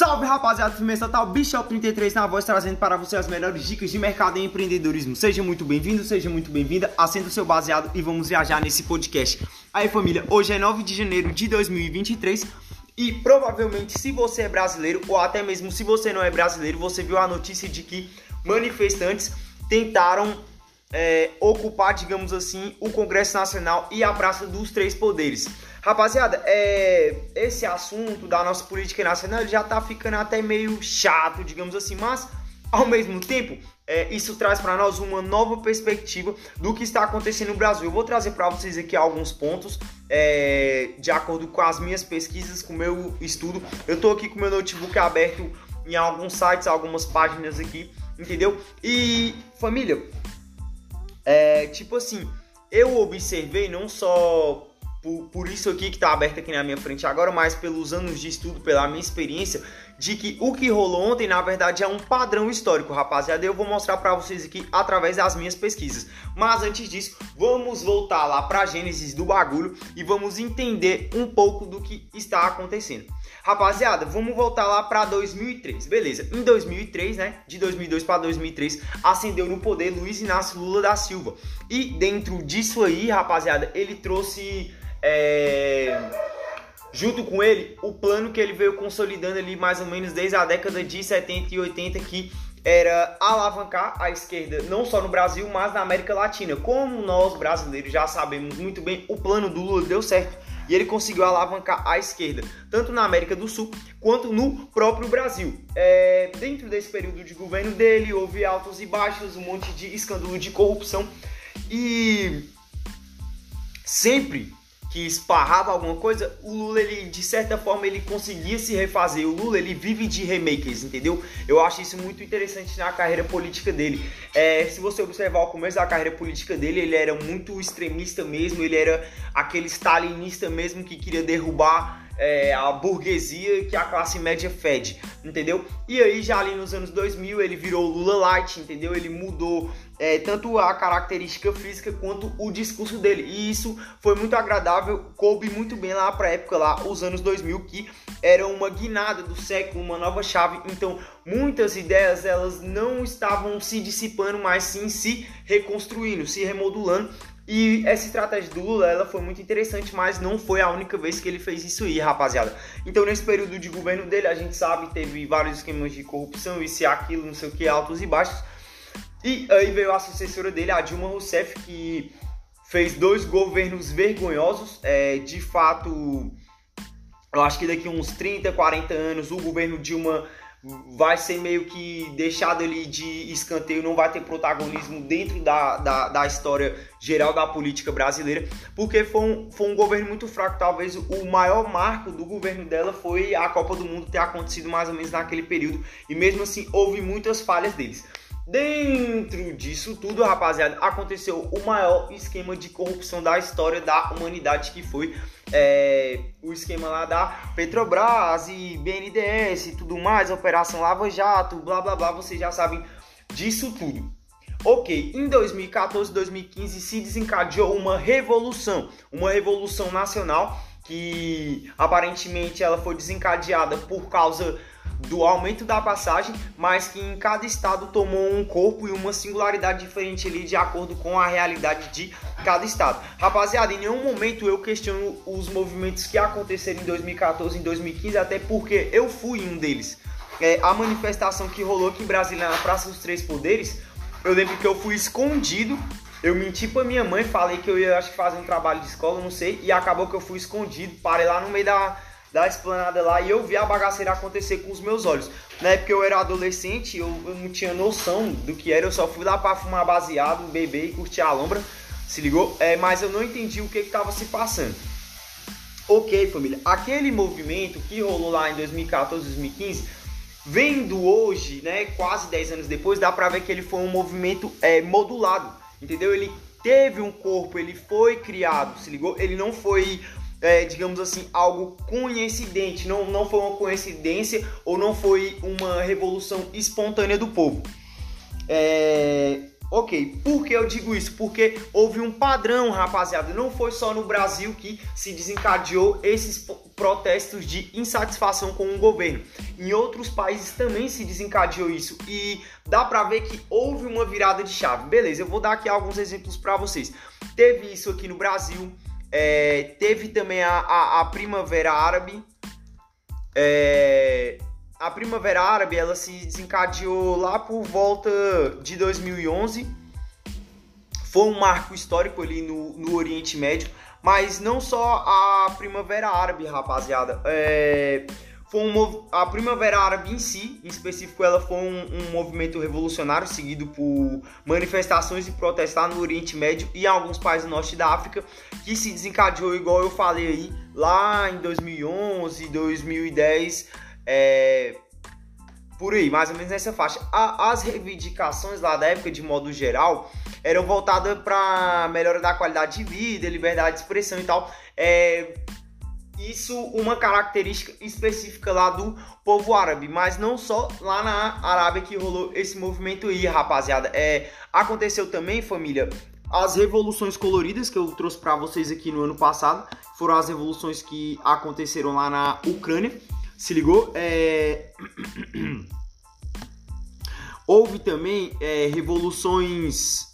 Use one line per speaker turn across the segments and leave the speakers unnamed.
Salve rapaziada, firmeza total, Bichel 33 na voz trazendo para você as melhores dicas de mercado e empreendedorismo. Seja muito bem-vindo, seja muito bem-vinda, acenda o seu baseado e vamos viajar nesse podcast. Aí família, hoje é 9 de janeiro de 2023 e provavelmente se você é brasileiro ou até mesmo se você não é brasileiro, você viu a notícia de que manifestantes tentaram é, ocupar, digamos assim, o Congresso Nacional e a Praça dos Três Poderes. Rapaziada, é, esse assunto da nossa política nacional já tá ficando até meio chato, digamos assim, mas ao mesmo tempo, é, isso traz para nós uma nova perspectiva do que está acontecendo no Brasil. Eu vou trazer para vocês aqui alguns pontos é, de acordo com as minhas pesquisas, com o meu estudo. Eu estou aqui com meu notebook aberto em alguns sites, algumas páginas aqui, entendeu? E família, é, tipo assim, eu observei não só por, por, isso aqui que está aberto aqui na minha frente agora, mas pelos anos de estudo, pela minha experiência, de que o que rolou ontem, na verdade, é um padrão histórico, rapaziada. Eu vou mostrar para vocês aqui através das minhas pesquisas. Mas antes disso, vamos voltar lá para a gênesis do bagulho e vamos entender um pouco do que está acontecendo. Rapaziada, vamos voltar lá para 2003. Beleza. Em 2003, né, de 2002 para 2003, ascendeu no poder Luiz Inácio Lula da Silva. E dentro disso aí, rapaziada, ele trouxe é, junto com ele o plano que ele veio consolidando ali mais ou menos desde a década de 70 e 80 que era alavancar a esquerda não só no Brasil, mas na América Latina. Como nós brasileiros já sabemos muito bem, o plano do Lula deu certo e ele conseguiu alavancar a esquerda, tanto na América do Sul quanto no próprio Brasil. É, dentro desse período de governo dele, houve altos e baixos, um monte de escândalo de corrupção e sempre que esparrava alguma coisa, o Lula, ele, de certa forma, ele conseguia se refazer. O Lula, ele vive de remakes, entendeu? Eu acho isso muito interessante na carreira política dele. É, se você observar o começo da carreira política dele, ele era muito extremista mesmo, ele era aquele stalinista mesmo que queria derrubar é, a burguesia que a classe média fede, entendeu? E aí já ali nos anos 2000 ele virou Lula Light, entendeu? Ele mudou é, tanto a característica física quanto o discurso dele. E isso foi muito agradável, coube muito bem lá para época lá, os anos 2000, que era uma guinada do século, uma nova chave. Então, muitas ideias elas não estavam se dissipando, mas sim se reconstruindo, se remodulando e essa estratégia do Lula, ela foi muito interessante, mas não foi a única vez que ele fez isso aí, rapaziada. Então, nesse período de governo dele, a gente sabe, teve vários esquemas de corrupção, isso e aquilo, não sei o que, altos e baixos. E aí veio a sucessora dele, a Dilma Rousseff, que fez dois governos vergonhosos. É, de fato, eu acho que daqui uns 30, 40 anos, o governo Dilma vai ser meio que deixado ali de escanteio, não vai ter protagonismo dentro da, da, da história geral da política brasileira, porque foi um, foi um governo muito fraco. Talvez o maior marco do governo dela foi a Copa do Mundo ter acontecido mais ou menos naquele período, e mesmo assim houve muitas falhas deles. Dentro disso tudo, rapaziada, aconteceu o maior esquema de corrupção da história da humanidade, que foi é, o esquema lá da Petrobras e BNDES e tudo mais, Operação Lava Jato, blá blá blá, vocês já sabem disso tudo. Ok, em 2014, 2015 se desencadeou uma revolução, uma revolução nacional que aparentemente ela foi desencadeada por causa do aumento da passagem, mas que em cada estado tomou um corpo e uma singularidade diferente ali de acordo com a realidade de cada estado. Rapaziada, em nenhum momento eu questiono os movimentos que aconteceram em 2014 e 2015, até porque eu fui um deles. É, a manifestação que rolou aqui em Brasília na Praça dos Três Poderes, eu lembro que eu fui escondido eu menti pra minha mãe, falei que eu ia acho que fazer um trabalho de escola, não sei, e acabou que eu fui escondido, parei lá no meio da, da esplanada lá e eu vi a bagaceira acontecer com os meus olhos. Na época eu era adolescente, eu, eu não tinha noção do que era, eu só fui lá para fumar baseado, beber e curtir a lombra, se ligou? É, mas eu não entendi o que estava se passando. Ok, família, aquele movimento que rolou lá em 2014, 2015, vendo hoje, né, quase 10 anos depois, dá pra ver que ele foi um movimento é, modulado, entendeu? Ele teve um corpo, ele foi criado, se ligou? Ele não foi é, digamos assim, algo coincidente, não, não foi uma coincidência ou não foi uma revolução espontânea do povo. É, ok, por que eu digo isso? Porque houve um padrão, rapaziada. Não foi só no Brasil que se desencadeou esses protestos de insatisfação com o governo. Em outros países também se desencadeou isso e dá para ver que houve uma virada de chave. Beleza, eu vou dar aqui alguns exemplos para vocês. Teve isso aqui no Brasil, é, teve também a, a, a Primavera Árabe. É, a Primavera Árabe ela se desencadeou lá por volta de 2011. Foi um marco histórico ali no, no Oriente Médio, mas não só a Primavera Árabe, rapaziada. É, foi um, a Primavera Árabe em si, em específico, ela foi um, um, movimento revolucionário seguido por manifestações e protestos lá no Oriente Médio e em alguns países do norte da África, que se desencadeou, igual eu falei aí, lá em 2011, 2010, é, por aí, mais ou menos nessa faixa. A, as reivindicações lá da época, de modo geral, eram voltadas para melhora da qualidade de vida, liberdade de expressão e tal. É, isso uma característica específica lá do povo árabe, mas não só lá na Arábia que rolou esse movimento aí, rapaziada. É, aconteceu também, família, as revoluções coloridas que eu trouxe para vocês aqui no ano passado, foram as revoluções que aconteceram lá na Ucrânia. Se ligou? É... Houve também é, revoluções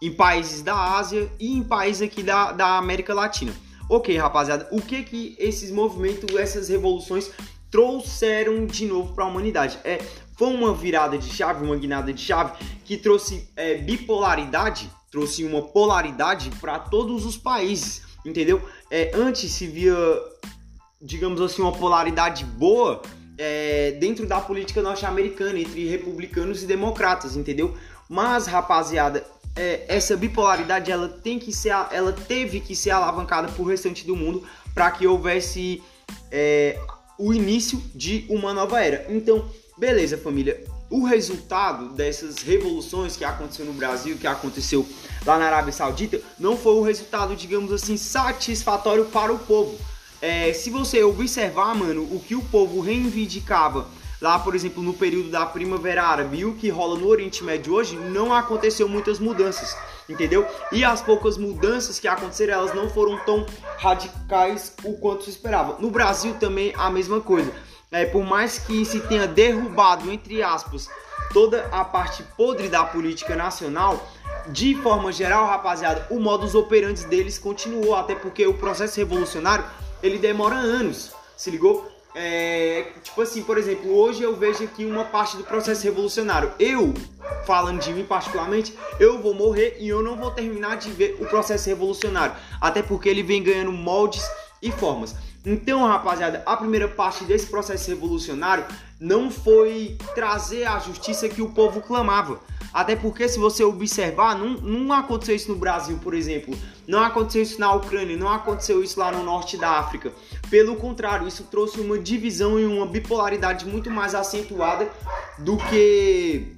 em países da Ásia e em países aqui da, da América Latina. Ok, rapaziada, o que que esses movimentos, essas revoluções trouxeram de novo para a humanidade? É, foi uma virada de chave, uma guinada de chave que trouxe é, bipolaridade, trouxe uma polaridade para todos os países, entendeu? É, antes se via, digamos assim, uma polaridade boa é, dentro da política norte-americana entre republicanos e democratas, entendeu? Mas, rapaziada, é, essa bipolaridade ela tem que ser, ela teve que ser alavancada por restante do mundo para que houvesse é, o início de uma nova era. Então, beleza, família. O resultado dessas revoluções que aconteceu no Brasil, que aconteceu lá na Arábia Saudita, não foi o resultado, digamos assim, satisfatório para o povo. É, se você observar, mano, o que o povo reivindicava Lá, por exemplo, no período da Primavera Árabe e o que rola no Oriente Médio hoje, não aconteceu muitas mudanças, entendeu? E as poucas mudanças que aconteceram, elas não foram tão radicais o quanto se esperava. No Brasil também a mesma coisa. É, por mais que se tenha derrubado, entre aspas, toda a parte podre da política nacional, de forma geral, rapaziada, o modus operandi deles continuou, até porque o processo revolucionário ele demora anos, se ligou? É, tipo assim, por exemplo, hoje eu vejo aqui uma parte do processo revolucionário. Eu, falando de mim particularmente, eu vou morrer e eu não vou terminar de ver o processo revolucionário. Até porque ele vem ganhando moldes e formas. Então, rapaziada, a primeira parte desse processo revolucionário não foi trazer a justiça que o povo clamava. Até porque, se você observar, não, não aconteceu isso no Brasil, por exemplo. Não aconteceu isso na Ucrânia, não aconteceu isso lá no norte da África. Pelo contrário, isso trouxe uma divisão e uma bipolaridade muito mais acentuada do que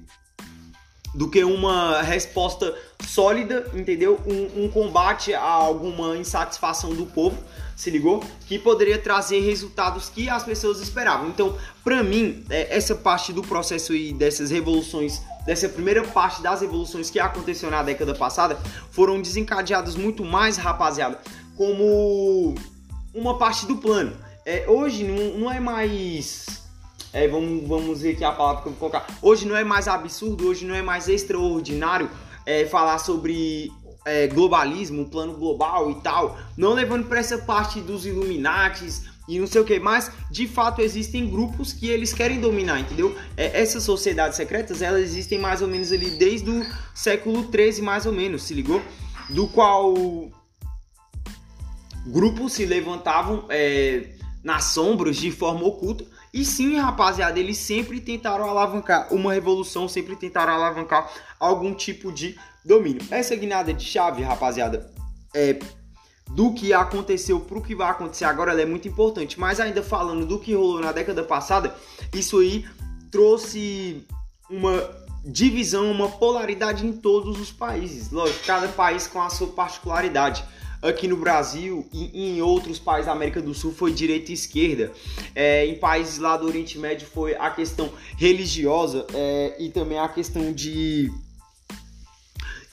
do que uma resposta sólida, entendeu? Um, um, combate a alguma insatisfação do povo, se ligou? Que poderia trazer resultados que as pessoas esperavam. Então, para mim, é, essa parte do processo e dessas revoluções dessa primeira parte das evoluções que aconteceu na década passada foram desencadeadas muito mais, rapaziada, como uma parte do plano. É, hoje não, não é mais. É, vamos, vamos ver aqui a palavra que eu vou colocar. Hoje não é mais absurdo, hoje não é mais extraordinário é, falar sobre é, globalismo, plano global e tal, não levando para essa parte dos Illuminatis, e não sei o que, mas de fato existem grupos que eles querem dominar, entendeu? É, essas sociedades secretas, elas existem mais ou menos ali desde o século 13, mais ou menos, se ligou? Do qual grupos se levantavam é, nas sombras de forma oculta. E sim, rapaziada, eles sempre tentaram alavancar uma revolução, sempre tentaram alavancar algum tipo de domínio. Essa guinada de chave, rapaziada, é do que aconteceu para o que vai acontecer agora, ela é muito importante. Mas ainda falando do que rolou na década passada, isso aí trouxe uma divisão, uma polaridade em todos os países. Lógico, cada país com a sua particularidade. Aqui no Brasil e em outros países da América do Sul foi direita e esquerda. É, em países lá do Oriente Médio foi a questão religiosa é, e também a questão de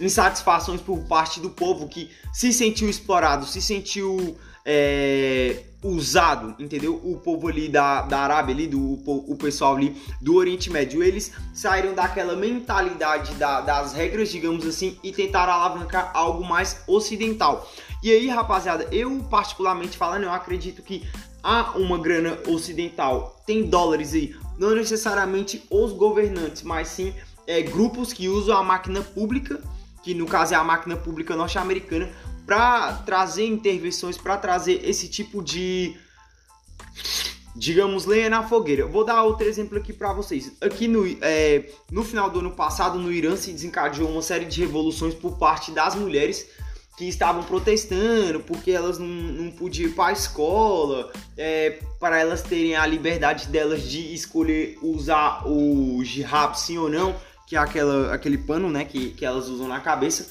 insatisfações por parte do povo que se sentiu explorado, se sentiu é, usado, entendeu? O povo ali da, da Arábia, ali, do, o, o pessoal ali do Oriente Médio, eles saíram daquela mentalidade da, das regras, digamos assim, e tentaram alavancar algo mais ocidental. E aí, rapaziada, eu particularmente falando, eu acredito que há uma grana ocidental, tem dólares aí, não necessariamente os governantes, mas sim é, grupos que usam a máquina pública, que no caso é a máquina pública norte-americana, para trazer intervenções, para trazer esse tipo de, digamos, lenha na fogueira. vou dar outro exemplo aqui para vocês. Aqui no, é, no final do ano passado, no Irã, se desencadeou uma série de revoluções por parte das mulheres que estavam protestando porque elas não, não podiam ir para a escola, é, para elas terem a liberdade delas de escolher usar o jihad sim ou não, que é aquela, aquele pano né, que, que elas usam na cabeça.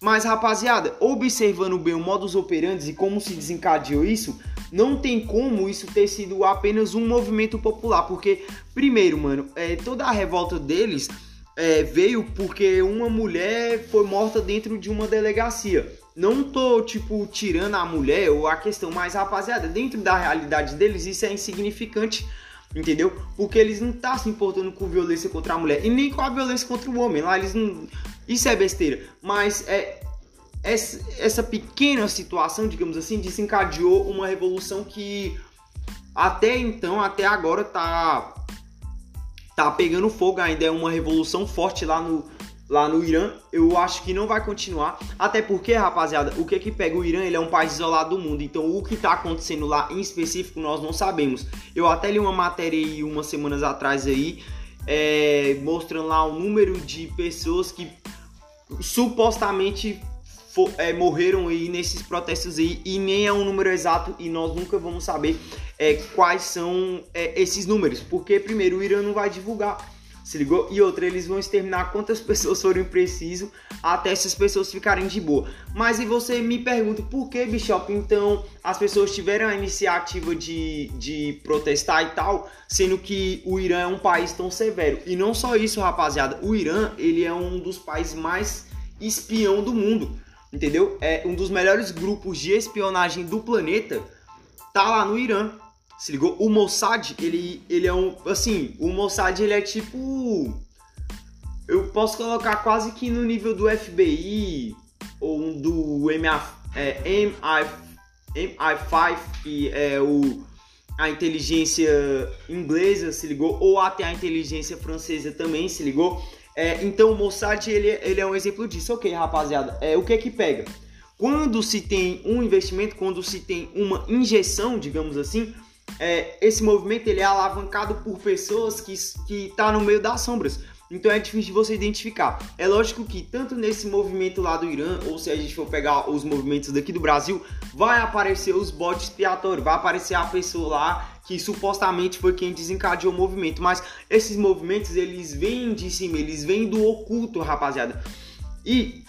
Mas rapaziada, observando bem o modus operandi e como se desencadeou isso, não tem como isso ter sido apenas um movimento popular, porque primeiro, mano, é, toda a revolta deles é, veio porque uma mulher foi morta dentro de uma delegacia. Não tô, tipo, tirando a mulher ou a questão, mas, rapaziada, dentro da realidade deles, isso é insignificante, entendeu? Porque eles não tá se importando com violência contra a mulher e nem com a violência contra o homem. Lá eles não. Isso é besteira. Mas é. Essa, essa pequena situação, digamos assim, desencadeou uma revolução que até então, até agora, tá tá pegando fogo ainda, é uma revolução forte lá no, lá no Irã. Eu acho que não vai continuar, até porque, rapaziada, o que que pega o Irã? Ele é um país isolado do mundo, então o que tá acontecendo lá em específico nós não sabemos. Eu até li uma matéria aí umas semanas atrás aí, é, mostrando lá o número de pessoas que supostamente for, é, morreram aí nesses protestos aí e nem é um número exato e nós nunca vamos saber é, quais são é, esses números, porque primeiro o Irã não vai divulgar, se ligou? E outra, eles vão exterminar quantas pessoas forem preciso até essas pessoas ficarem de boa. Mas e você me pergunta por que, Bishop, então as pessoas tiveram a iniciativa de, de protestar e tal, sendo que o Irã é um país tão severo. E não só isso, rapaziada, o Irã ele é um dos países mais espião do mundo, entendeu? É um dos melhores grupos de espionagem do planeta, tá lá no Irã. Se ligou? O Mossad, ele, ele é um. Assim, o Mossad ele é tipo. Eu posso colocar quase que no nível do FBI ou do MI, é, MI, MI5, que é o, a inteligência inglesa, se ligou? Ou até a inteligência francesa também, se ligou? É, então o Mossad ele, ele é um exemplo disso. Ok, rapaziada, é, o que é que pega? Quando se tem um investimento, quando se tem uma injeção, digamos assim, é, esse movimento ele é alavancado por pessoas que que tá no meio das sombras. Então é difícil de você identificar. É lógico que tanto nesse movimento lá do Irã, ou se a gente for pegar os movimentos daqui do Brasil, vai aparecer os bots expiatórios, vai aparecer a pessoa lá que supostamente foi quem desencadeou o movimento. Mas esses movimentos eles vêm de cima, eles vêm do oculto, rapaziada. E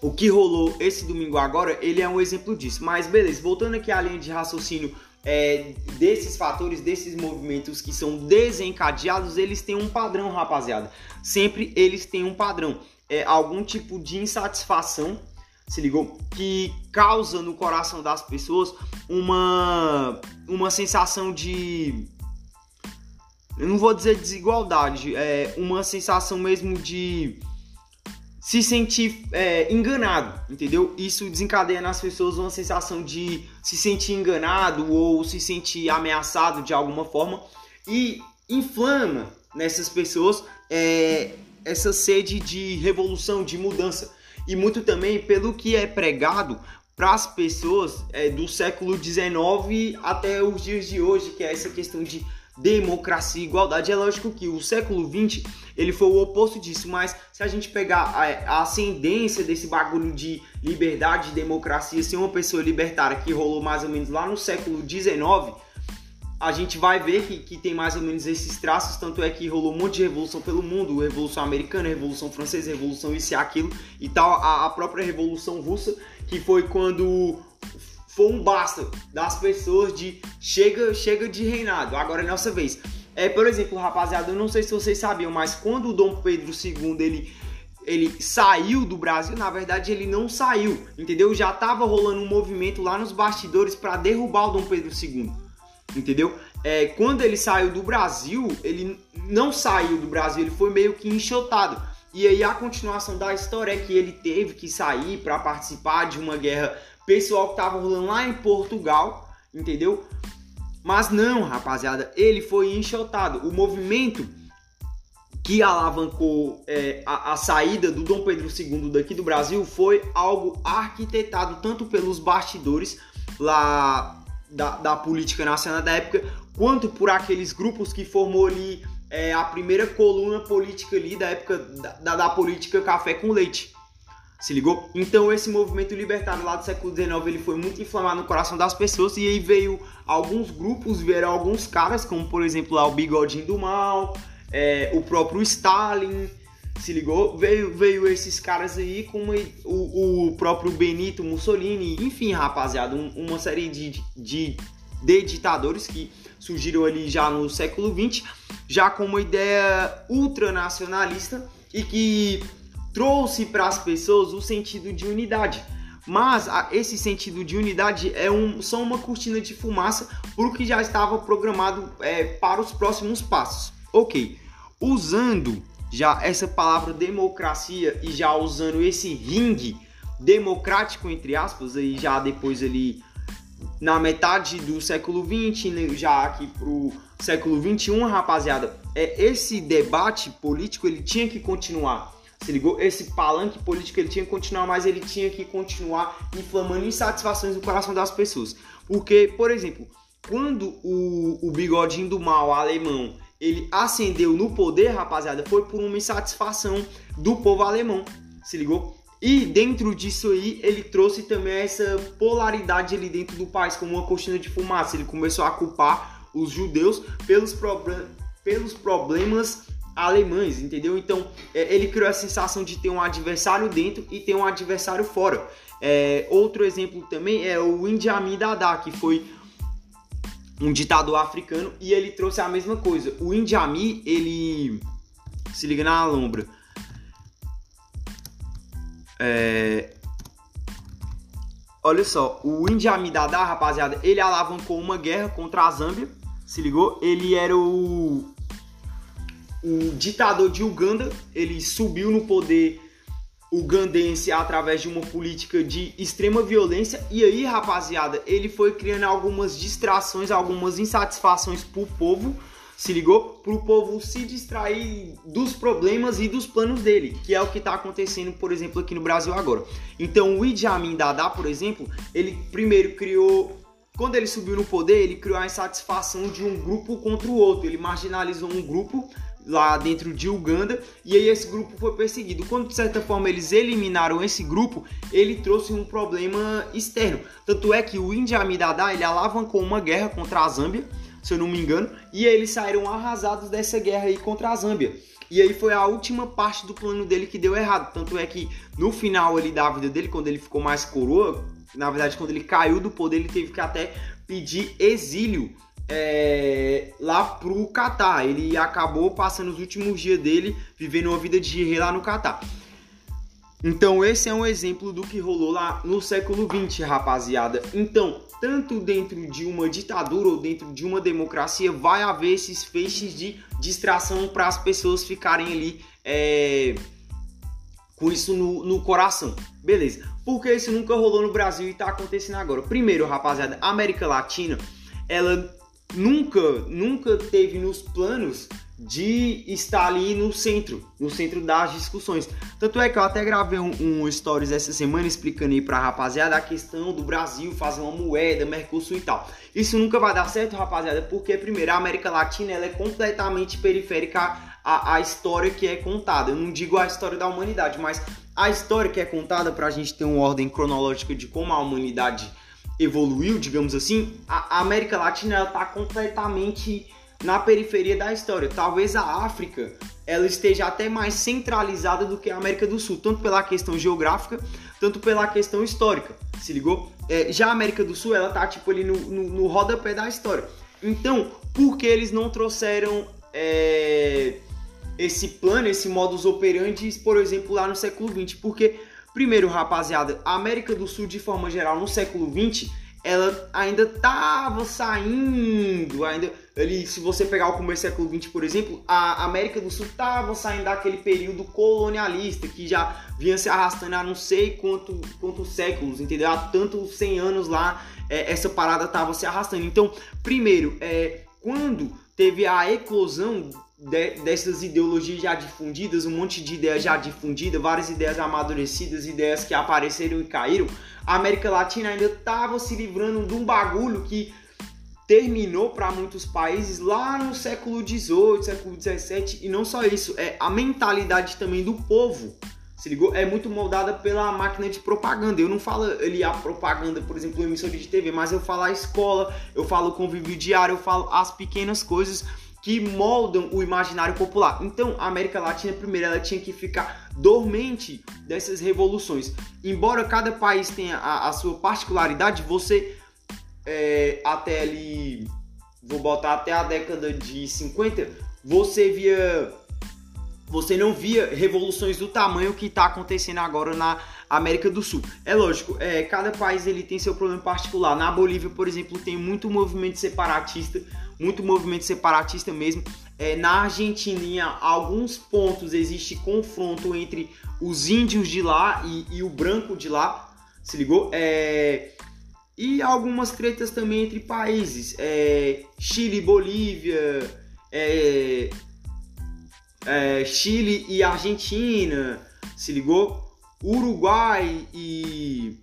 o que rolou esse domingo agora, ele é um exemplo disso. Mas beleza, voltando aqui à linha de raciocínio é, desses fatores, desses movimentos que são desencadeados, eles têm um padrão, rapaziada. Sempre eles têm um padrão. É algum tipo de insatisfação, se ligou? Que causa no coração das pessoas uma, uma sensação de. Eu não vou dizer desigualdade, é uma sensação mesmo de se sentir é, enganado, entendeu? Isso desencadeia nas pessoas uma sensação de se sentir enganado ou se sentir ameaçado de alguma forma e inflama nessas pessoas é, essa sede de revolução, de mudança e muito também pelo que é pregado para as pessoas é, do século XIX até os dias de hoje, que é essa questão de democracia e igualdade. É lógico que o século XX ele foi o oposto disso, mas se a gente pegar a, a ascendência desse bagulho de liberdade e democracia, ser uma pessoa libertária que rolou mais ou menos lá no século XIX, a gente vai ver que, que tem mais ou menos esses traços, tanto é que rolou um monte de revolução pelo mundo, revolução americana, revolução francesa, revolução isso e aquilo, e tal, a, a própria revolução russa, que foi quando foi um basta das pessoas de chega, chega de reinado, agora é nossa vez. É, por exemplo, rapaziada, eu não sei se vocês sabiam, mas quando o Dom Pedro II ele ele saiu do Brasil, na verdade ele não saiu, entendeu? Já tava rolando um movimento lá nos bastidores para derrubar o Dom Pedro II, entendeu? É, quando ele saiu do Brasil, ele não saiu do Brasil, ele foi meio que enxotado. E aí a continuação da história é que ele teve que sair para participar de uma guerra pessoal que tava rolando lá em Portugal, entendeu? Mas não, rapaziada, ele foi enxotado. O movimento que alavancou é, a, a, saída do Dom Pedro II daqui do Brasil foi algo arquitetado tanto pelos bastidores lá da, da política nacional da época, quanto por aqueles grupos que formou ali é, a primeira coluna política ali da época da, da, política café com leite. Se ligou? Então esse movimento libertário lá do século XIX ele foi muito inflamado no coração das pessoas e aí veio alguns grupos, vieram alguns caras, como por exemplo lá o Bigodinho do Mal, é, o próprio Stalin, se ligou? Veio, veio esses caras aí com uma, o, o próprio Benito Mussolini, enfim, rapaziada, um, uma série de, de, de ditadores que surgiram ali já no século XX, já com uma ideia ultranacionalista e que trouxe para as pessoas o sentido de unidade. Mas esse sentido de unidade é um, só uma cortina de fumaça para o que já estava programado é, para os próximos passos. Ok, usando já essa palavra democracia e já usando esse ringue democrático entre aspas aí já depois ali na metade do século 20 né, já aqui pro século 21 rapaziada é esse debate político ele tinha que continuar se ligou esse palanque político ele tinha que continuar mas ele tinha que continuar inflamando insatisfações no coração das pessoas porque por exemplo quando o, o bigodinho do mal alemão ele ascendeu no poder, rapaziada, foi por uma insatisfação do povo alemão. Se ligou? E dentro disso aí, ele trouxe também essa polaridade ali dentro do país, como uma cortina de fumaça. Ele começou a culpar os judeus pelos, pelos problemas alemães, entendeu? Então, é, ele criou a sensação de ter um adversário dentro e ter um adversário fora. É, outro exemplo também é o Idi Dada, que foi um ditador africano e ele trouxe a mesma coisa. O Idi ele se liga na lombra. É... Olha só, o Idi Dada, rapaziada, ele alavancou uma guerra contra a Zâmbia, se ligou? Ele era o o ditador de Uganda, ele subiu no poder ugandense através de uma política de extrema violência. E aí, rapaziada, ele foi criando algumas distrações, algumas insatisfações pro povo. Se ligou? Pro povo se distrair dos problemas e dos planos dele, que é o que está acontecendo, por exemplo, aqui no Brasil agora. Então, o Idi Amin Dada, por exemplo, ele primeiro criou quando ele subiu no poder, ele criou a insatisfação de um grupo contra o outro. Ele marginalizou um grupo lá dentro de Uganda e aí esse grupo foi perseguido. Quando de certa forma eles eliminaram esse grupo, ele trouxe um problema externo. Tanto é que o Idi Amin Dada ele alavancou uma guerra contra a Zâmbia, se eu não me engano, e eles saíram arrasados dessa guerra aí contra a Zâmbia. E aí foi a última parte do plano dele que deu errado. Tanto é que no final ali da vida dele, quando ele ficou mais coroa, na verdade quando ele caiu do poder, ele teve que até pedir exílio é, lá pro Catar. Ele acabou passando os últimos dias dele vivendo uma vida de rei lá no Catar. Então esse é um exemplo do que rolou lá no século 20, rapaziada. Então, tanto dentro de uma ditadura ou dentro de uma democracia, vai haver esses feixes de distração para as pessoas ficarem ali é, com isso no, no, coração. Beleza. Porque isso nunca rolou no Brasil e está acontecendo agora. Primeiro, rapaziada, a América Latina, ela nunca, nunca teve nos planos de estar ali no centro, no centro das discussões. Tanto é que eu até gravei um, um stories essa semana explicando aí pra rapaziada a questão do Brasil fazer uma moeda, Mercosul e tal. Isso nunca vai dar certo, rapaziada, porque primeiro a América Latina ela é completamente periférica à, à história que é contada. Eu não digo a história da humanidade, mas a história que é contada pra gente ter uma ordem cronológica de como a humanidade evoluiu, digamos assim, a América Latina está completamente na periferia da história. Talvez a África ela esteja até mais centralizada do que a América do Sul, tanto pela questão geográfica, tanto pela questão histórica. Se ligou? É, já a América do Sul ela tá tipo ali no, no, no rodapé da história. Então, por que eles não trouxeram é, esse plano, esse modus operandi, por exemplo, lá no século XX. Porque, primeiro, rapaziada, a América do Sul, de forma geral, no século XX, ela ainda estava saindo, ainda ali, se você pegar o começo do século XX, por exemplo, a América do Sul estava saindo daquele período colonialista que já vinha se arrastando há não sei quanto, quantos séculos, entendeu? Há tantos 100 anos lá, é, essa parada estava se arrastando. Então, primeiro, é, quando teve a eclosão de, dessas ideologias já difundidas, um monte de ideias já difundidas, várias ideias amadurecidas, ideias que apareceram e caíram, a América Latina ainda estava se livrando de um bagulho que terminou para muitos países lá no século XVIII, século XVII, e não só isso, é a mentalidade também do povo. Se ligou? É muito moldada pela máquina de propaganda. Eu não falo ali a propaganda, por exemplo, emissora de TV, mas eu falo a escola, eu falo o convívio diário, eu falo as pequenas coisas que moldam o imaginário popular. Então, a América Latina, primeiro, ela tinha que ficar dormente dessas revoluções. Embora cada país tenha a, a sua particularidade, você é, até ali, vou botar até a década de 50, você via você não via revoluções do tamanho que está acontecendo agora na América do Sul. É lógico, é, cada país ele tem seu problema particular. Na Bolívia, por exemplo, tem muito movimento separatista, muito movimento separatista mesmo. É, na Argentina, em alguns pontos existe confronto entre os índios de lá e, e o branco de lá. Se ligou? É, e algumas tretas também entre países. É, Chile, Bolívia, é, Chile e Argentina, se ligou? Uruguai e.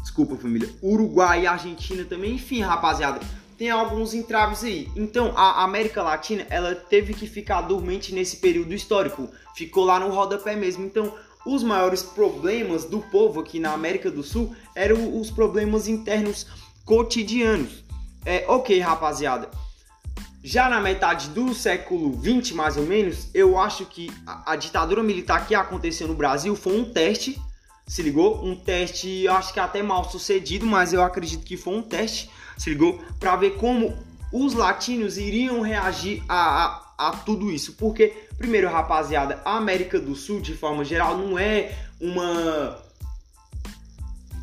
Desculpa, família. Uruguai e Argentina também. Enfim, rapaziada, tem alguns entraves aí. Então, a América Latina, ela teve que ficar dormente nesse período histórico. Ficou lá no rodapé mesmo. Então, os maiores problemas do povo aqui na América do Sul eram os problemas internos cotidianos. É, ok, rapaziada. Já na metade do século 20, mais ou menos, eu acho que a, a, ditadura militar que aconteceu no Brasil foi um teste, se ligou? Um teste, acho que até mal sucedido, mas eu acredito que foi um teste, se ligou? Para ver como os latinos iriam reagir a, a a tudo isso. Porque, primeiro, rapaziada, a América do Sul, de forma geral, não é uma.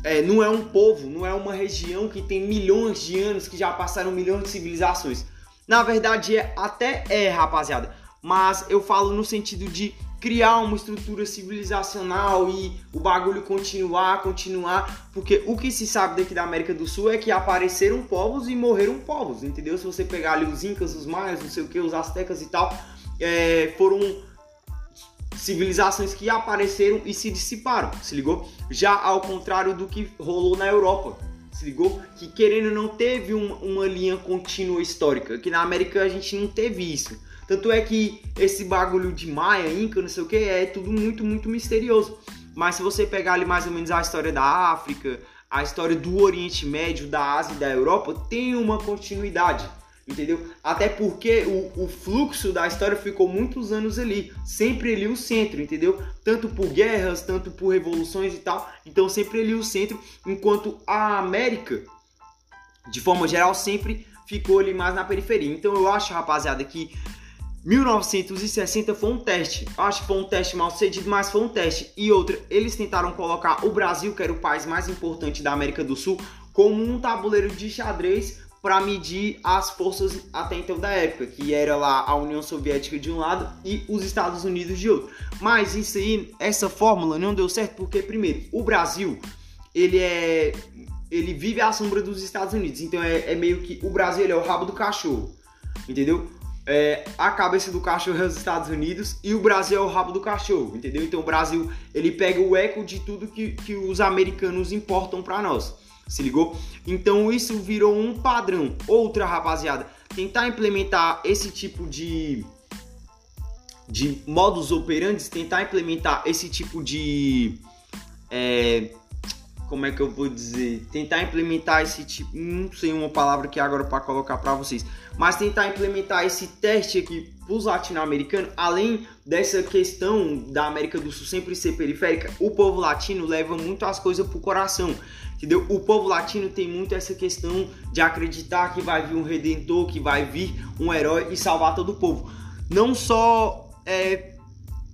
É, não é um povo, não é uma região que tem milhões de anos, que já passaram milhões de civilizações. Na verdade, é, até é, rapaziada. Mas eu falo no sentido de criar uma estrutura civilizacional e o bagulho continuar, continuar, porque o que se sabe daqui da América do Sul é que apareceram povos e morreram povos, entendeu? Se você pegar ali os incas, os maias, não sei o que, os astecas e tal, é, foram civilizações que apareceram e se dissiparam, se ligou? Já ao contrário do que rolou na Europa, se ligou? Que querendo não teve uma, uma linha contínua histórica, que na América a gente não teve isso. Tanto é que esse bagulho de Maia, Inca, não sei o que, é tudo muito, muito misterioso. Mas se você pegar ali mais ou menos a história da África, a história do Oriente Médio, da Ásia e da Europa, tem uma continuidade, entendeu? Até porque o, o fluxo da história ficou muitos anos ali, sempre ali o centro, entendeu? Tanto por guerras, tanto por revoluções e tal, então sempre ali o centro, enquanto a América, de forma geral, sempre ficou ali mais na periferia. Então eu acho, rapaziada, que 1960 foi um teste. Acho que foi um teste mal sucedido, mas foi um teste. E outra, eles tentaram colocar o Brasil, que era o país mais importante da América do Sul, como um tabuleiro de xadrez para medir as forças até então da época, que era lá a União Soviética de um lado e os Estados Unidos de outro. Mas isso aí, essa fórmula não deu certo porque primeiro, o Brasil, ele é ele vive à sombra dos Estados Unidos. Então é, é meio que o Brasil é o rabo do cachorro. Entendeu? é, a cabeça do cachorro é os Estados Unidos e o Brasil é o rabo do cachorro, entendeu? Então o Brasil ele pega o eco de tudo que, que os americanos importam para nós, se ligou? Então isso virou um padrão. Outra rapaziada, tentar implementar esse tipo de de modus operandi, tentar implementar esse tipo de é, como é que eu vou dizer, tentar implementar esse tipo, não sei uma palavra que agora para colocar para vocês, mas tentar implementar esse teste aqui para os latino-americanos, além dessa questão da América do Sul sempre ser periférica, o povo latino leva muito as coisas pro coração, entendeu? O povo latino tem muito essa questão de acreditar que vai vir um redentor, que vai vir um herói e salvar todo o povo. Não só é,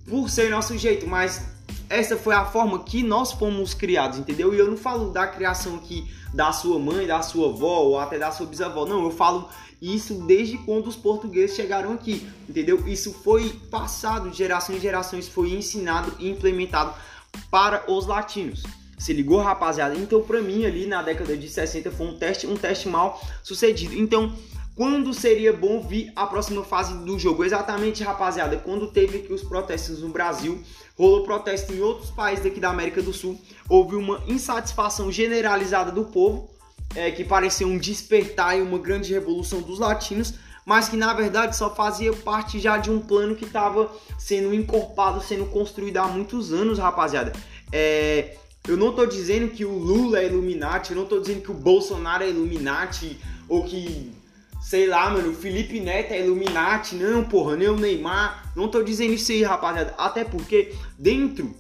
por ser nosso jeito, mas essa foi a forma que nós fomos criados, entendeu? E eu não falo da criação aqui da sua mãe, da sua avó ou até da sua bisavó, não, eu falo isso desde quando os portugueses chegaram aqui, entendeu? Isso foi passado de geração em geração, isso foi ensinado e implementado para os latinos. Se ligou, rapaziada? Então, para mim ali na década de 60 foi um teste, um teste mal sucedido. Então, quando seria bom vir a próxima fase do jogo? Exatamente, rapaziada, quando teve aqui os protestos no Brasil, rolou protesto em outros países aqui da América do Sul, houve uma insatisfação generalizada do povo, é, que parecia um despertar e uma grande revolução dos latinos, mas que na verdade só fazia parte já de um plano que estava sendo encorpado, sendo construído há muitos anos, rapaziada. É, eu não estou dizendo que o Lula é Illuminati, eu não estou dizendo que o Bolsonaro é Illuminati, ou que sei lá, mano, o Felipe Neto é Illuminati, não, porra, nem o Neymar. Não tô dizendo isso aí, rapaziada. Até porque dentro,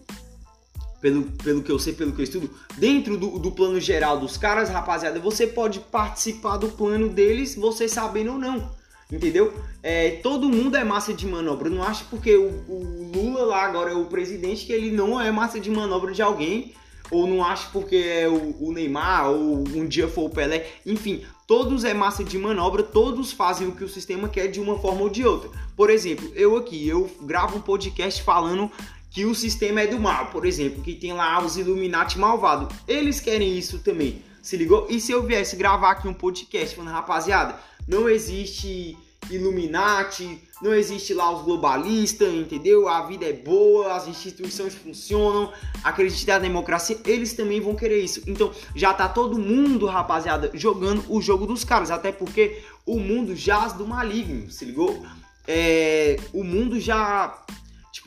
pelo, pelo que eu sei, pelo que eu estudo, dentro do, do plano geral dos caras, rapaziada, você pode participar do plano deles, você sabendo ou não. Entendeu? É, todo mundo é massa de manobra. Não acho porque o, o Lula lá agora é o presidente que ele não é massa de manobra de alguém ou não acho porque é o, o, Neymar, ou um dia for o Pelé, enfim, todos é massa de manobra, todos fazem o que o sistema quer de uma forma ou de outra. Por exemplo, eu aqui, eu gravo um podcast falando que o sistema é do mal, por exemplo, que tem lá os Illuminati malvados. Eles querem isso também, se ligou? E se eu viesse gravar aqui um podcast falando, rapaziada, não existe Illuminati, não existe lá os globalistas, entendeu? A vida é boa, as instituições funcionam, acredita na democracia, eles também vão querer isso. Então já tá todo mundo, rapaziada, jogando o jogo dos caras, até porque o mundo jaz do maligno, se ligou? É, o mundo já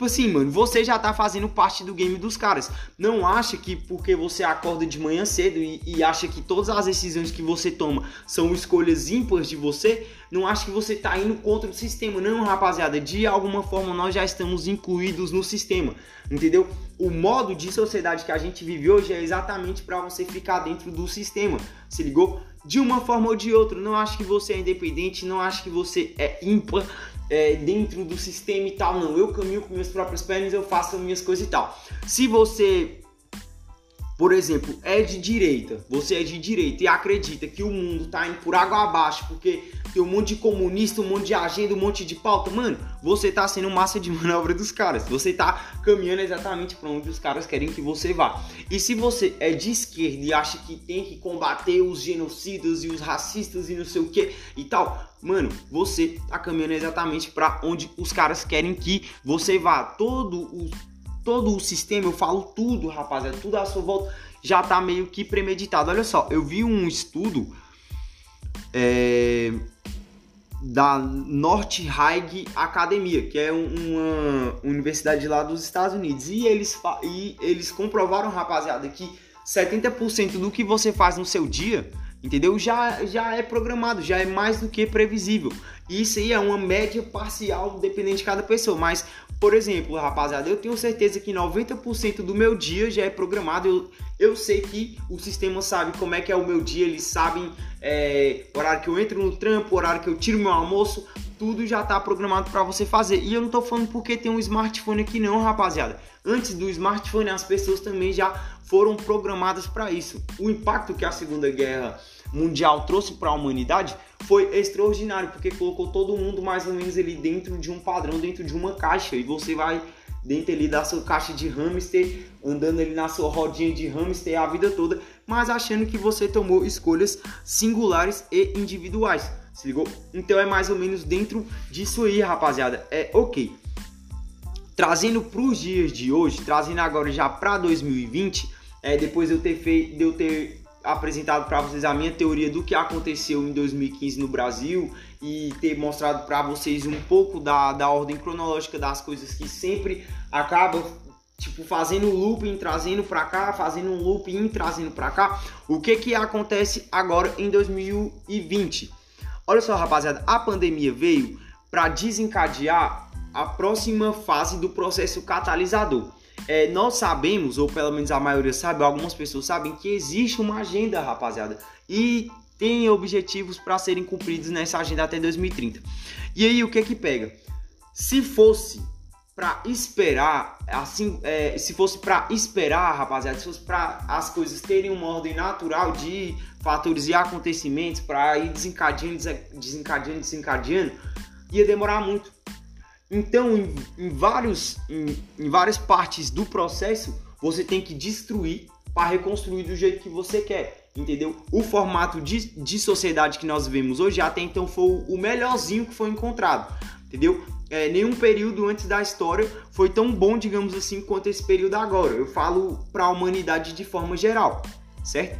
Tipo assim, mano, você já tá fazendo parte do game dos caras. Não acha que porque você acorda de manhã cedo e, e acha que todas as decisões que você toma são escolhas ímpares de você, não acha que você tá indo contra o sistema. Não, rapaziada, de alguma forma nós já estamos incluídos no sistema, entendeu? O modo de sociedade que a gente vive hoje é exatamente para você ficar dentro do sistema, se ligou? De uma forma ou de outra, não acho que você é independente, não acho que você é ímpar, é, dentro do sistema e tal. Não, eu caminho com minhas próprias pernas, eu faço as minhas coisas e tal. Se você, por exemplo, é de direita, você é de direita e acredita que o mundo tá indo por água abaixo porque tem um monte de comunista, um monte de agenda, um monte de pauta, mano, você tá sendo massa de manobra dos caras. Você tá caminhando exatamente para onde os caras querem que você vá. E se você é de esquerda e acha que tem que combater os genocidas e os racistas e não sei o que e tal, mano, você tá caminhando exatamente para onde os caras querem que você vá. Todo o todo o sistema, eu falo tudo, rapaziada, tudo à sua volta já tá meio que premeditado. Olha só, eu vi um estudo é, da High Academia, que é uma universidade lá dos Estados Unidos. E eles, e eles comprovaram, rapaziada, que 70% do que você faz no seu dia, entendeu? Já, já é programado, já é mais do que previsível. Isso aí é uma média parcial, dependendo de cada pessoa. Mas, por exemplo, rapaziada, eu tenho certeza que 90% do meu dia já é programado. Eu, eu sei que o sistema sabe como é que é o meu dia, eles sabem é, horário que eu entro no trampo, horário que eu tiro meu almoço, tudo já está programado para você fazer. E eu não estou falando porque tem um smartphone aqui não, rapaziada. Antes do smartphone, as pessoas também já foram programadas para isso. O impacto que a Segunda Guerra Mundial trouxe para a humanidade foi extraordinário, porque colocou todo mundo mais ou menos ali dentro de um padrão, dentro de uma caixa, e você vai dentro ali da sua caixa de hamster, andando ali na sua rodinha de hamster a vida toda, mas achando que você tomou escolhas singulares e individuais. Se ligou? Então é mais ou menos dentro disso aí, rapaziada. É ok. Trazendo para os dias de hoje, trazendo agora já para 2020, é, depois de eu ter feito, de eu ter apresentado para vocês a minha teoria do que aconteceu em 2015 no Brasil e ter mostrado para vocês um pouco da, da ordem cronológica das coisas que sempre acaba tipo fazendo looping, trazendo para cá, fazendo um looping, trazendo para cá. O que que acontece agora em 2020? Olha só, rapaziada, a pandemia veio para desencadear a próxima fase do processo catalisador é, nós sabemos, ou pelo menos a maioria sabe, algumas pessoas sabem que existe uma agenda, rapaziada, e tem objetivos para serem cumpridos nessa agenda até 2030. E aí o que que pega? se fosse para esperar, assim, é, se fosse para esperar, rapaziada, se fosse para as coisas terem uma ordem natural de fatores e acontecimentos para ir desencadeando, desencadeando, desencadeando, ia demorar muito. Então, em, em vários, em, em várias partes do processo, você tem que destruir para reconstruir do jeito que você quer, entendeu? O formato de, de sociedade que nós vemos hoje até então foi o melhorzinho que foi encontrado, entendeu? É, nenhum período antes da história foi tão bom, digamos assim, quanto esse período agora. Eu falo para a humanidade de forma geral, certo?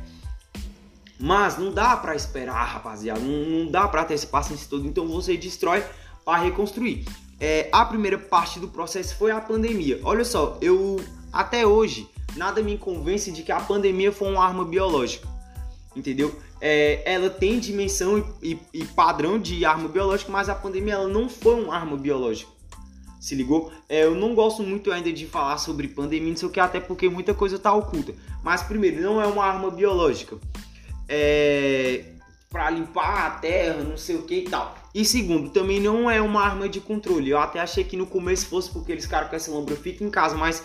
Mas não dá para esperar, rapaziada. Não, não dá para ter esse paciência todo. Então você destrói para reconstruir. É, a primeira parte do processo foi a pandemia. Olha só, eu até hoje nada me convence de que a pandemia foi uma arma biológica entendeu? É, ela tem dimensão e, e, e, padrão de arma biológica, mas a pandemia ela não foi uma arma biológica. Se ligou? É, eu não gosto muito ainda de falar sobre pandemia, não sei o que, até porque muita coisa está oculta. Mas primeiro, não é uma arma biológica. É para limpar a terra, não sei o que e tal. E segundo, também não é uma arma de controle. Eu até achei que no começo fosse porque eles caras com essa lombra fica em casa, mas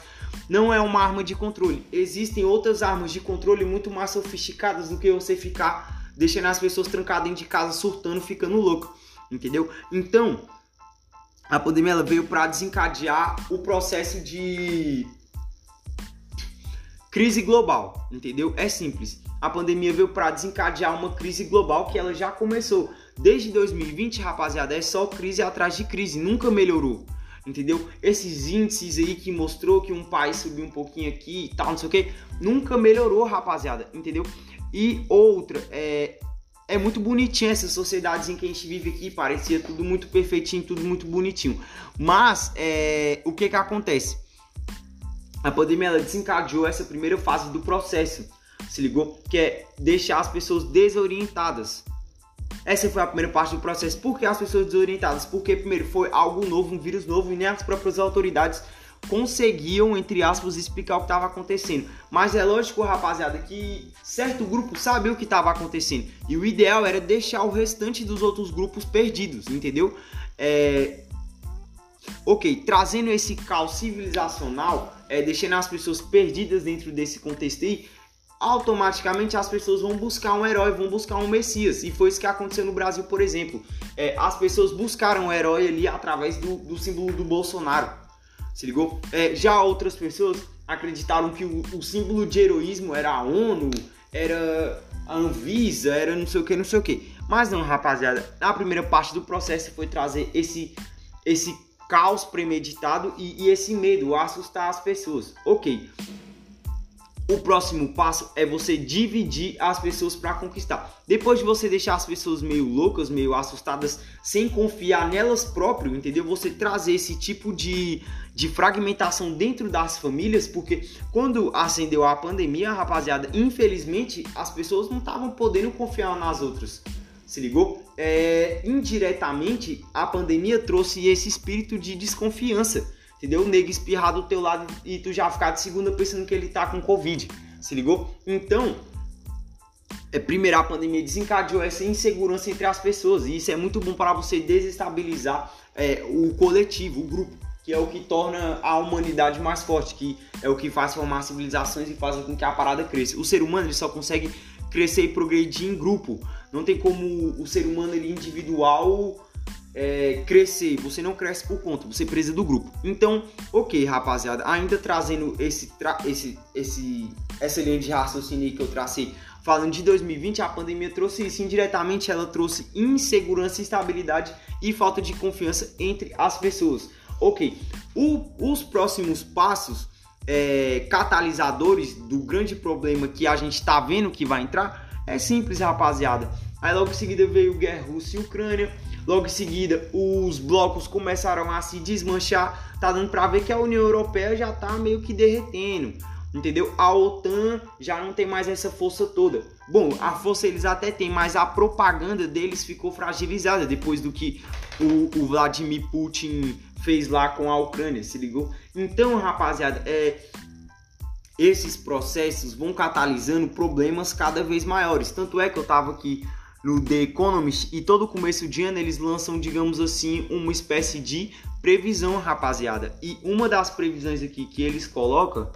não é uma arma de controle. Existem outras armas de controle muito mais sofisticadas do que você ficar deixando as pessoas trancadas dentro de casa, surtando, ficando louco, entendeu? Então, a pandemia ela veio para desencadear o processo de crise global, entendeu? É simples. A pandemia veio para desencadear uma crise global que ela já começou. Desde 2020, rapaziada, é só crise atrás de crise, nunca melhorou entendeu? Esses índices aí que mostrou que um país subiu um pouquinho aqui e tal, não sei o que, nunca melhorou, rapaziada, entendeu? E outra, é, é muito bonitinho essas sociedades em que a gente vive aqui, parecia tudo muito perfeitinho, tudo muito bonitinho. Mas, é, o que que acontece? A pandemia ela desencadeou essa primeira fase do processo, se ligou? Que é deixar as pessoas desorientadas, essa foi a primeira parte do processo. Por que as pessoas desorientadas? Porque, primeiro, foi algo novo, um vírus novo, e nem as próprias autoridades conseguiam, entre aspas, explicar o que estava acontecendo. Mas é lógico, rapaziada, que certo grupo sabia o que estava acontecendo. E o ideal era deixar o restante dos outros grupos perdidos, entendeu? É... Ok, trazendo esse caos civilizacional, é, deixando as pessoas perdidas dentro desse contexto aí, automaticamente as pessoas vão buscar um herói, vão buscar um Messias. E foi isso que aconteceu no Brasil, por exemplo. É, as pessoas buscaram um herói ali através do, do símbolo do Bolsonaro. Se ligou? É, já outras pessoas acreditaram que o, o, símbolo de heroísmo era a ONU, era a Anvisa, era não sei o que, não sei o que. Mas não, rapaziada, a primeira parte do processo foi trazer esse, esse caos premeditado e, e esse medo, assustar as pessoas. Ok, o próximo passo é você dividir as pessoas para conquistar. Depois de você deixar as pessoas meio loucas, meio assustadas, sem confiar nelas próprias, entendeu? Você trazer esse tipo de, de fragmentação dentro das famílias, porque quando acendeu a pandemia, rapaziada, infelizmente as pessoas não estavam podendo confiar nas outras. Se ligou? É, indiretamente, a pandemia trouxe esse espírito de desconfiança entendeu? O nego espirrar do teu lado e tu já ficar de segunda pensando que ele tá com Covid, se ligou? Então, é, primeiro a pandemia desencadeou essa insegurança entre as pessoas e isso é muito bom para você desestabilizar é, o coletivo, o grupo, que é o que torna a humanidade mais forte, que é o que faz formar civilizações e faz com que a parada cresça. O ser humano ele só consegue crescer e progredir em grupo. Não tem como o ser humano ele individual é, crescer, você não cresce por conta, você precisa do grupo. Então, ok, rapaziada, ainda trazendo esse, tra esse, esse, essa linha de raciocínio que eu tracei, falando de 2020, a pandemia trouxe isso indiretamente, ela trouxe insegurança, instabilidade e falta de confiança entre as pessoas. Ok, o, os próximos passos é, catalisadores do grande problema que a gente está vendo que vai entrar é simples, rapaziada. Aí logo em seguida veio guerra Rússia e Ucrânia Logo em seguida, os blocos começaram a se desmanchar. Tá dando para ver que a União Europeia já tá meio que derretendo. Entendeu? A OTAN já não tem mais essa força toda. Bom, a força eles até têm, mas a propaganda deles ficou fragilizada depois do que o, o Vladimir Putin fez lá com a Ucrânia, se ligou? Então, rapaziada, é, esses processos vão catalisando problemas cada vez maiores. Tanto é que eu tava aqui no The Economist e todo começo de ano eles lançam, digamos assim, uma espécie de previsão, rapaziada. E uma das previsões aqui que eles colocam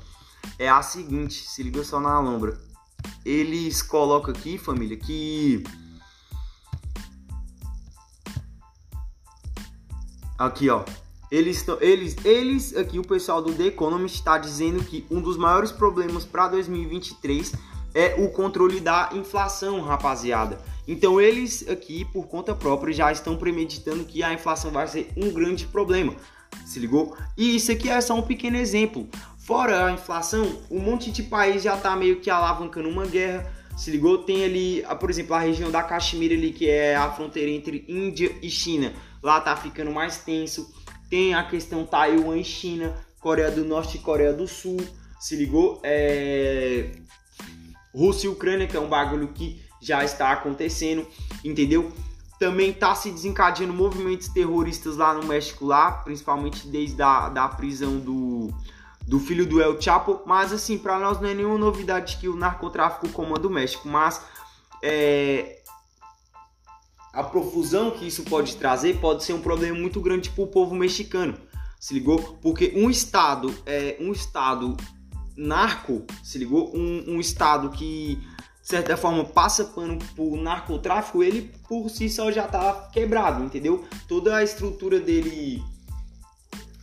é a seguinte, se liga só na lombra. Eles colocam aqui, família, que aqui, ó. Eles, eles, eles aqui, o pessoal do The Economist está dizendo que um dos maiores problemas para 2023 é o controle da inflação, rapaziada. Então eles aqui, por conta própria, já estão premeditando que a inflação vai ser um grande problema. Se ligou? E isso aqui é só um pequeno exemplo. Fora a inflação, um monte de país já está meio que alavancando uma guerra. Se ligou? Tem ali, por exemplo, a região da Caxemira ali, que é a fronteira entre Índia e China. Lá tá ficando mais tenso. Tem a questão Taiwan e China, Coreia do Norte e Coreia do Sul. Se ligou? É... Rússia e Ucrânia, que é um bagulho que já está acontecendo, entendeu? Também está se desencadeando movimentos terroristas lá no México, lá, principalmente desde a da prisão do, do filho do El Chapo. Mas assim, para nós não é nenhuma novidade que o narcotráfico comanda o México, mas é, a profusão que isso pode trazer pode ser um problema muito grande para o povo mexicano. Se ligou? Porque um estado é um estado narco, se ligou? Um, um estado que de certa forma passa pano por narcotráfico, ele por si só já tá quebrado, entendeu? Toda a estrutura dele,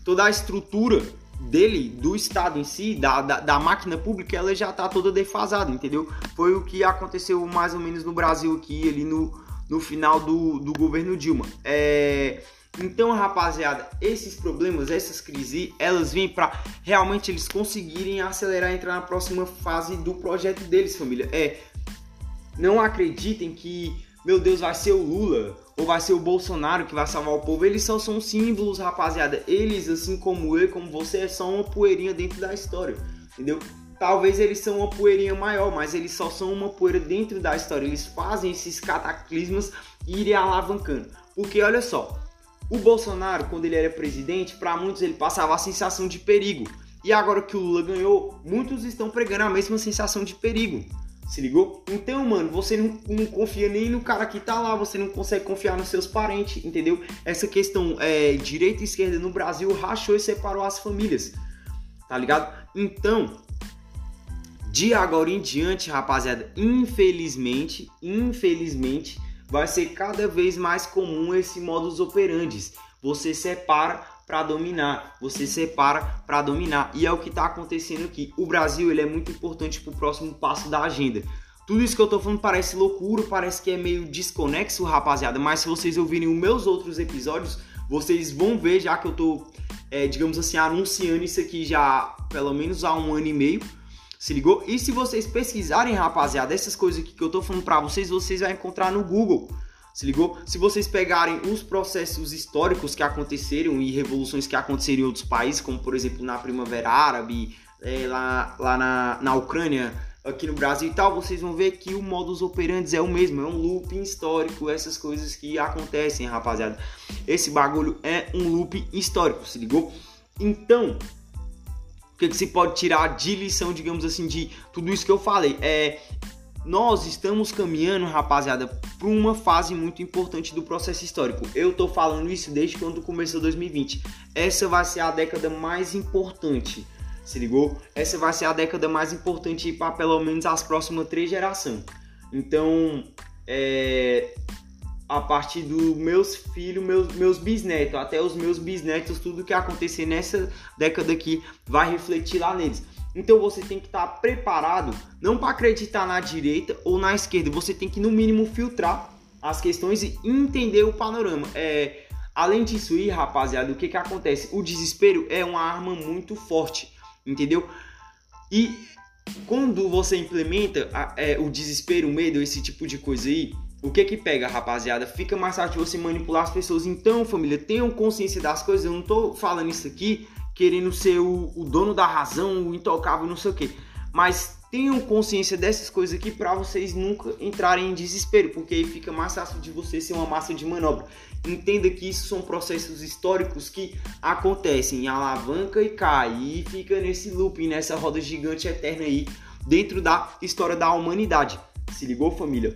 toda a estrutura dele, do Estado em si, da, da, da, máquina pública, ela já tá toda defasada, entendeu? Foi o que aconteceu mais ou menos no Brasil aqui, ali no, no final do, do governo Dilma. É, então, rapaziada, esses problemas, essas crises, elas vêm para realmente eles conseguirem acelerar e entrar na próxima fase do projeto deles, família. É, não acreditem que, meu Deus, vai ser o Lula ou vai ser o Bolsonaro que vai salvar o povo. Eles só são símbolos, rapaziada. Eles, assim como eu, como você, é só uma poeirinha dentro da história, entendeu? Talvez eles são uma poeirinha maior, mas eles só são uma poeira dentro da história. Eles fazem esses cataclismas irem alavancando. Porque olha só, o Bolsonaro, quando ele era presidente, para muitos ele passava a sensação de perigo. E agora que o Lula ganhou, muitos estão pregando a mesma sensação de perigo. Se ligou? Então, mano, você não, não, confia nem no cara que tá lá, você não consegue confiar nos seus parentes, entendeu? Essa questão é, direita e esquerda no Brasil rachou e separou as famílias, tá ligado? Então, de agora em diante, rapaziada, infelizmente, infelizmente, vai ser cada vez mais comum esse modus operandi. Você separa para dominar, você separa para dominar. E é o que está acontecendo aqui. O Brasil ele é muito importante para o próximo passo da agenda. Tudo isso que eu tô falando parece loucura, parece que é meio desconexo, rapaziada. Mas se vocês ouvirem os meus outros episódios, vocês vão ver já que eu tô, é, digamos assim, anunciando isso aqui já pelo menos há um ano e meio. Se ligou? E se vocês pesquisarem, rapaziada, essas coisas aqui que eu tô falando pra vocês, vocês vão encontrar no Google. Se ligou? Se vocês pegarem os processos históricos que aconteceram e revoluções que aconteceram em outros países, como por exemplo na Primavera Árabe, é, lá, lá na, na Ucrânia, aqui no Brasil e tal, vocês vão ver que o modus operandi é o mesmo, é um looping histórico, essas coisas que acontecem, rapaziada. Esse bagulho é um looping histórico, se ligou? Então, o que, que se pode tirar de lição, digamos assim, de tudo isso que eu falei? É, nós estamos caminhando, rapaziada, para uma fase muito importante do processo histórico. Eu tô falando isso desde quando começou 2020. Essa vai ser a década mais importante. Se ligou? Essa vai ser a década mais importante para pelo menos as próximas três gerações. Então, é, a partir dos meus filhos, meus, meus bisnetos, até os meus bisnetos, tudo que acontecer nessa década aqui vai refletir lá neles. Então você tem que estar preparado, não para acreditar na direita ou na esquerda, você tem que no mínimo filtrar as questões e entender o panorama. É, além disso aí, rapaziada, o que que acontece? O desespero é uma arma muito forte, entendeu? E quando você implementa é, o desespero, o medo, esse tipo de coisa aí, o que que pega, rapaziada? Fica mais fácil você manipular as pessoas. Então, família, tenham consciência das coisas. Eu não tô falando isso aqui querendo ser o, o dono da razão, o intocável, não sei o que. Mas tenham consciência dessas coisas aqui para vocês nunca entrarem em desespero, porque aí fica mais fácil de você ser uma massa de manobra. Entenda que isso são processos históricos que acontecem, alavanca e cai, e fica nesse looping, nessa roda gigante eterna aí, dentro da história da humanidade. Se ligou, família?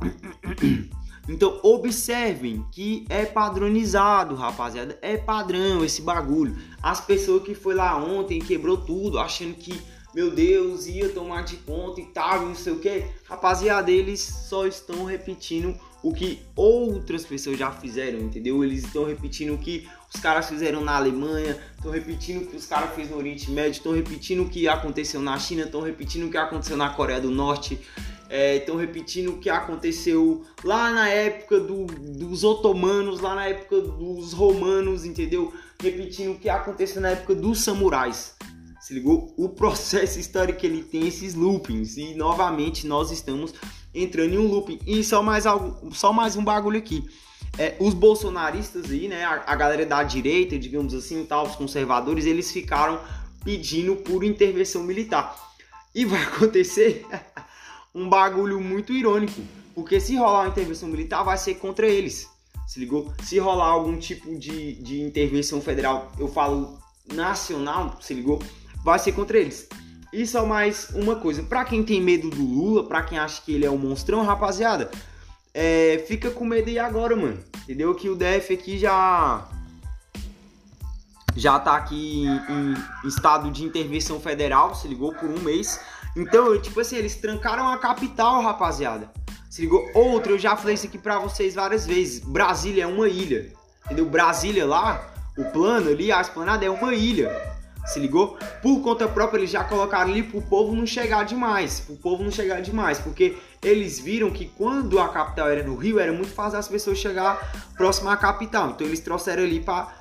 Então observem que é padronizado, rapaziada. É padrão esse bagulho. As pessoas que foi lá ontem quebrou tudo, achando que, meu Deus, ia tomar de conta e tal, não sei o que. Rapaziada, eles só estão repetindo o que outras pessoas já fizeram, entendeu? Eles estão repetindo o que os caras fizeram na Alemanha, estão repetindo o que os caras fizeram no Oriente Médio, estão repetindo o que aconteceu na China, estão repetindo o que aconteceu na Coreia do Norte estão é, repetindo o que aconteceu lá na época do, dos otomanos, lá na época dos romanos, entendeu? Repetindo o que aconteceu na época dos samurais. Se ligou? O processo histórico ele tem esses loopings e novamente nós estamos entrando em um looping. E só mais algo, só mais um bagulho aqui. É, os bolsonaristas aí, né, a, a galera da direita, digamos assim, tal, os conservadores, eles ficaram pedindo por intervenção militar. E vai acontecer um bagulho muito irônico, porque se rolar uma intervenção militar vai ser contra eles. Se ligou? Se rolar algum tipo de, de intervenção federal, eu falo nacional, se ligou? Vai ser contra eles. E só mais uma coisa, para quem tem medo do Lula, para quem acha que ele é um monstrão, rapaziada, é, fica com medo aí agora, mano. Entendeu? Que o DF aqui já já tá aqui em, em, estado de intervenção federal, se ligou por um mês. Então, tipo assim, eles trancaram a capital, rapaziada. Se ligou? Outra, eu já falei isso aqui pra vocês várias vezes. Brasília é uma ilha. Entendeu? Brasília lá, o plano ali, a esplanada é uma ilha. Se ligou? Por conta própria, eles já colocaram ali pro povo não chegar demais. Pro povo não chegar demais. Porque eles viram que quando a capital era no Rio, era muito fácil as pessoas chegar próximo à capital. Então eles trouxeram ali para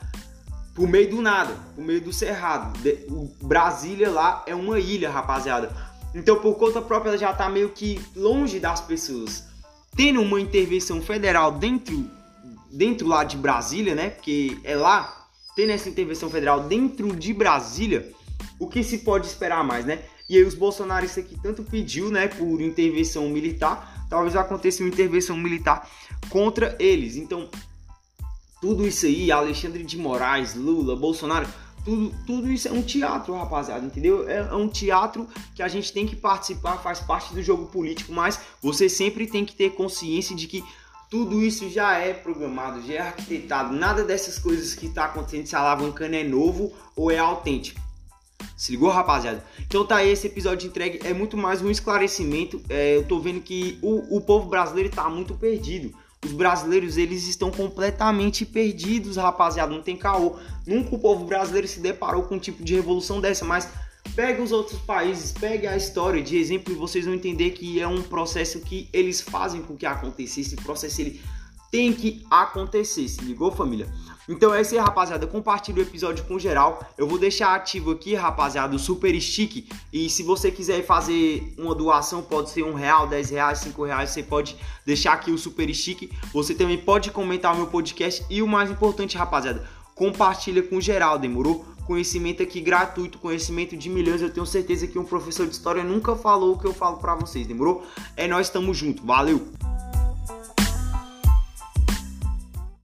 pro meio do nada, pro meio do cerrado. O Brasília lá é uma ilha, rapaziada. Então, por conta própria, ela já está meio que longe das pessoas. Tendo uma intervenção federal dentro, dentro lá de Brasília, né? Porque é lá, tendo essa intervenção federal dentro de Brasília, o que se pode esperar mais, né? E aí os bolsonaristas aqui tanto pediu, né, por intervenção militar, talvez aconteça uma intervenção militar contra eles. Então, tudo isso aí, Alexandre de Moraes, Lula, Bolsonaro, tudo, tudo isso é um teatro, rapaziada, entendeu? É, é, um teatro que a gente tem que participar, faz parte do jogo político, mas você sempre tem que ter consciência de que tudo isso já é programado, já é arquitetado. Nada dessas coisas que está acontecendo se alavancando é novo ou é autêntico. Se ligou, rapaziada? Então tá aí, esse episódio entregue é muito mais um esclarecimento. É, eu tô vendo que o, o povo brasileiro tá muito perdido. Os brasileiros, eles estão completamente perdidos, rapaziada, não tem caô. Nunca o povo brasileiro se deparou com um tipo de revolução dessa, mas pega os outros países, pega a história de exemplo e vocês vão entender que é um processo que eles fazem com que aconteça. Esse processo ele tem que acontecer, se ligou, família? Então é isso aí, rapaziada. Compartilhe o episódio com geral. Eu vou deixar ativo aqui, rapaziada, o Super Stick. E se você quiser fazer uma doação, pode ser um real, dez reais, cinco reais. Você pode deixar aqui o Super Stick. Você também pode comentar o meu podcast. E o mais importante, rapaziada, compartilha com geral, demorou? Conhecimento aqui gratuito, conhecimento de milhões. Eu tenho certeza que um professor de história nunca falou o que eu falo para vocês, demorou? É nós estamos junto. Valeu!